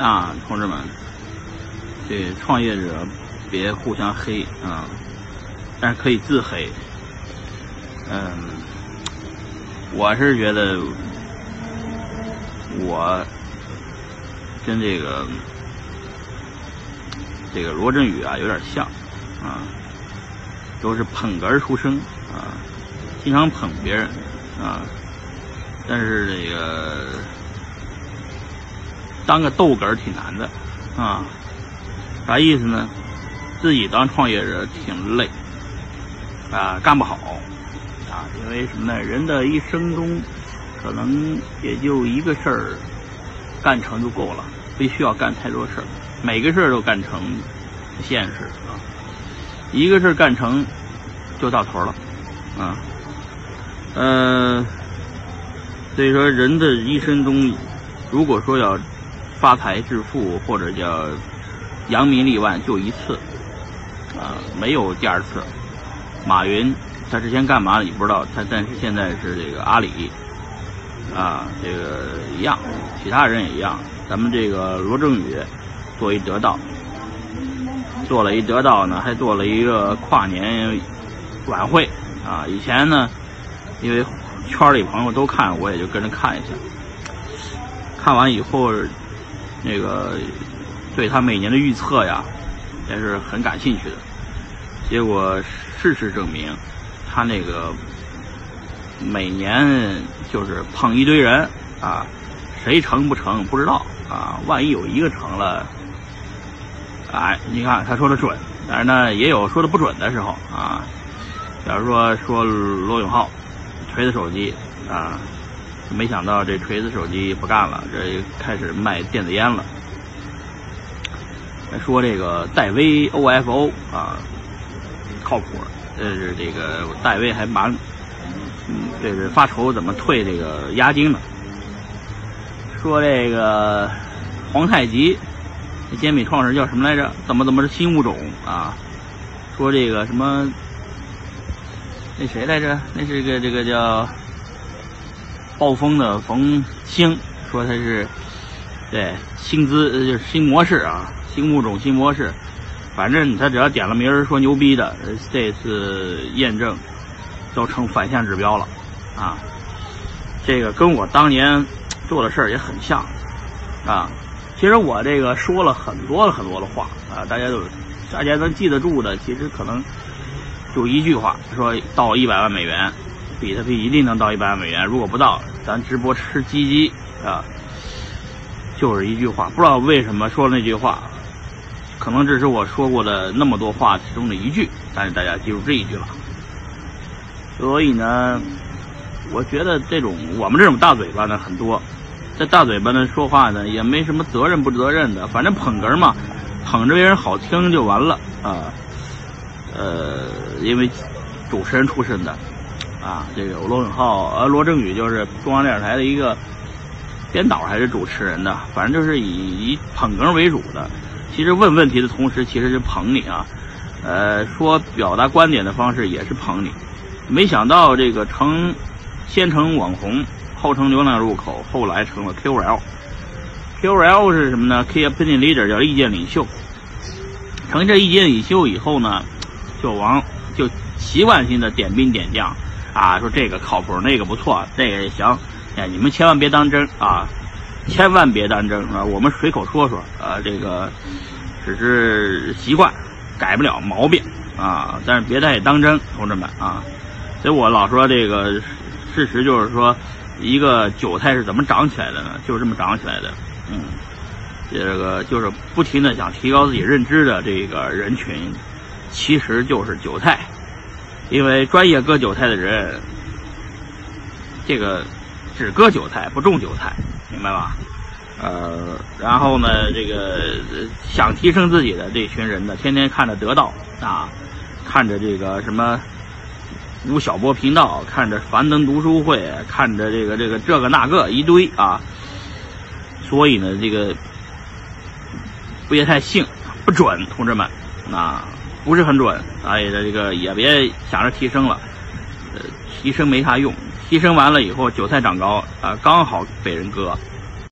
啊，同志们，这创业者别互相黑啊，但是可以自黑。嗯，我是觉得我跟这个这个罗振宇啊有点像啊，都是捧哏出身啊，经常捧别人啊，但是这个当个逗哏挺难的啊，啥意思呢？自己当创业者挺累啊，干不好。啊，因为什么呢？人的一生中，可能也就一个事儿干成就够了，不需要干太多事儿。每个事儿都干成，现实啊。一个事儿干成就到头了，啊，呃，所以说人的一生中，如果说要发财致富或者叫扬名立万，就一次，啊，没有第二次。马云。他之前干嘛你不知道，他但是现在是这个阿里，啊，这个一样，其他人也一样。咱们这个罗振宇做一得道，做了一得道呢，还做了一个跨年晚会啊。以前呢，因为圈里朋友都看，我也就跟着看一下。看完以后，那个对他每年的预测呀，也是很感兴趣的。结果事实证明。他那个每年就是碰一堆人啊，谁成不成不知道啊。万一有一个成了，哎，你看他说的准，但是呢也有说的不准的时候啊。假如说说罗永浩锤子手机啊，没想到这锤子手机不干了，这开始卖电子烟了。说这个戴威 OFO 啊，靠谱。这是这个戴维还蛮，嗯，这是发愁怎么退这个押金呢？说这个皇太极，那煎饼创始人叫什么来着？怎么怎么是新物种啊？说这个什么，那谁来着？那是个这个叫暴风的冯星，说他是对新资就是新模式啊，新物种新模式。反正他只要点了名儿说牛逼的，这次验证都成反向指标了啊！这个跟我当年做的事儿也很像啊。其实我这个说了很多很多的话啊，大家都大家能记得住的，其实可能就一句话：说到一百万美元，比特币一定能到一百万美元。如果不到，咱直播吃鸡鸡啊！就是一句话，不知道为什么说那句话。可能这是我说过的那么多话其中的一句，但是大家记住这一句了。所以呢，我觉得这种我们这种大嘴巴呢很多，这大嘴巴呢说话呢也没什么责任不责任的，反正捧哏嘛，捧着别人好听就完了啊。呃，因为主持人出身的啊，这个罗永浩呃罗振宇就是中央电视台的一个编导还是主持人的，反正就是以以捧哏为主的。其实问问题的同时，其实是捧你啊，呃，说表达观点的方式也是捧你。没想到这个成，先成网红，后成流量入口，后来成了 KOL。KOL 是什么呢？Key Opinion Leader 叫意见领袖。成这意见领袖以后呢，就往就习惯性的点兵点将啊，说这个靠谱，那个不错，这个也行。哎，你们千万别当真啊。千万别当真啊！我们随口说说啊，这个只是习惯，改不了毛病啊。但是别太当真，同志们啊。所以我老说这个事实就是说，一个韭菜是怎么长起来的呢？就是这么长起来的。嗯，这个就是不停的想提高自己认知的这个人群，其实就是韭菜。因为专业割韭菜的人，这个只割韭菜不种韭菜。明白吧？呃，然后呢，这个想提升自己的这群人呢，天天看着得到啊，看着这个什么吴晓波频道，看着樊登读书会，看着这个这个这个那个一堆啊，所以呢，这个别太信，不准，同志们啊，不是很准，哎，这个也别想着提升了，呃，提升没啥用。提升完了以后，韭菜长高啊，刚好被人割。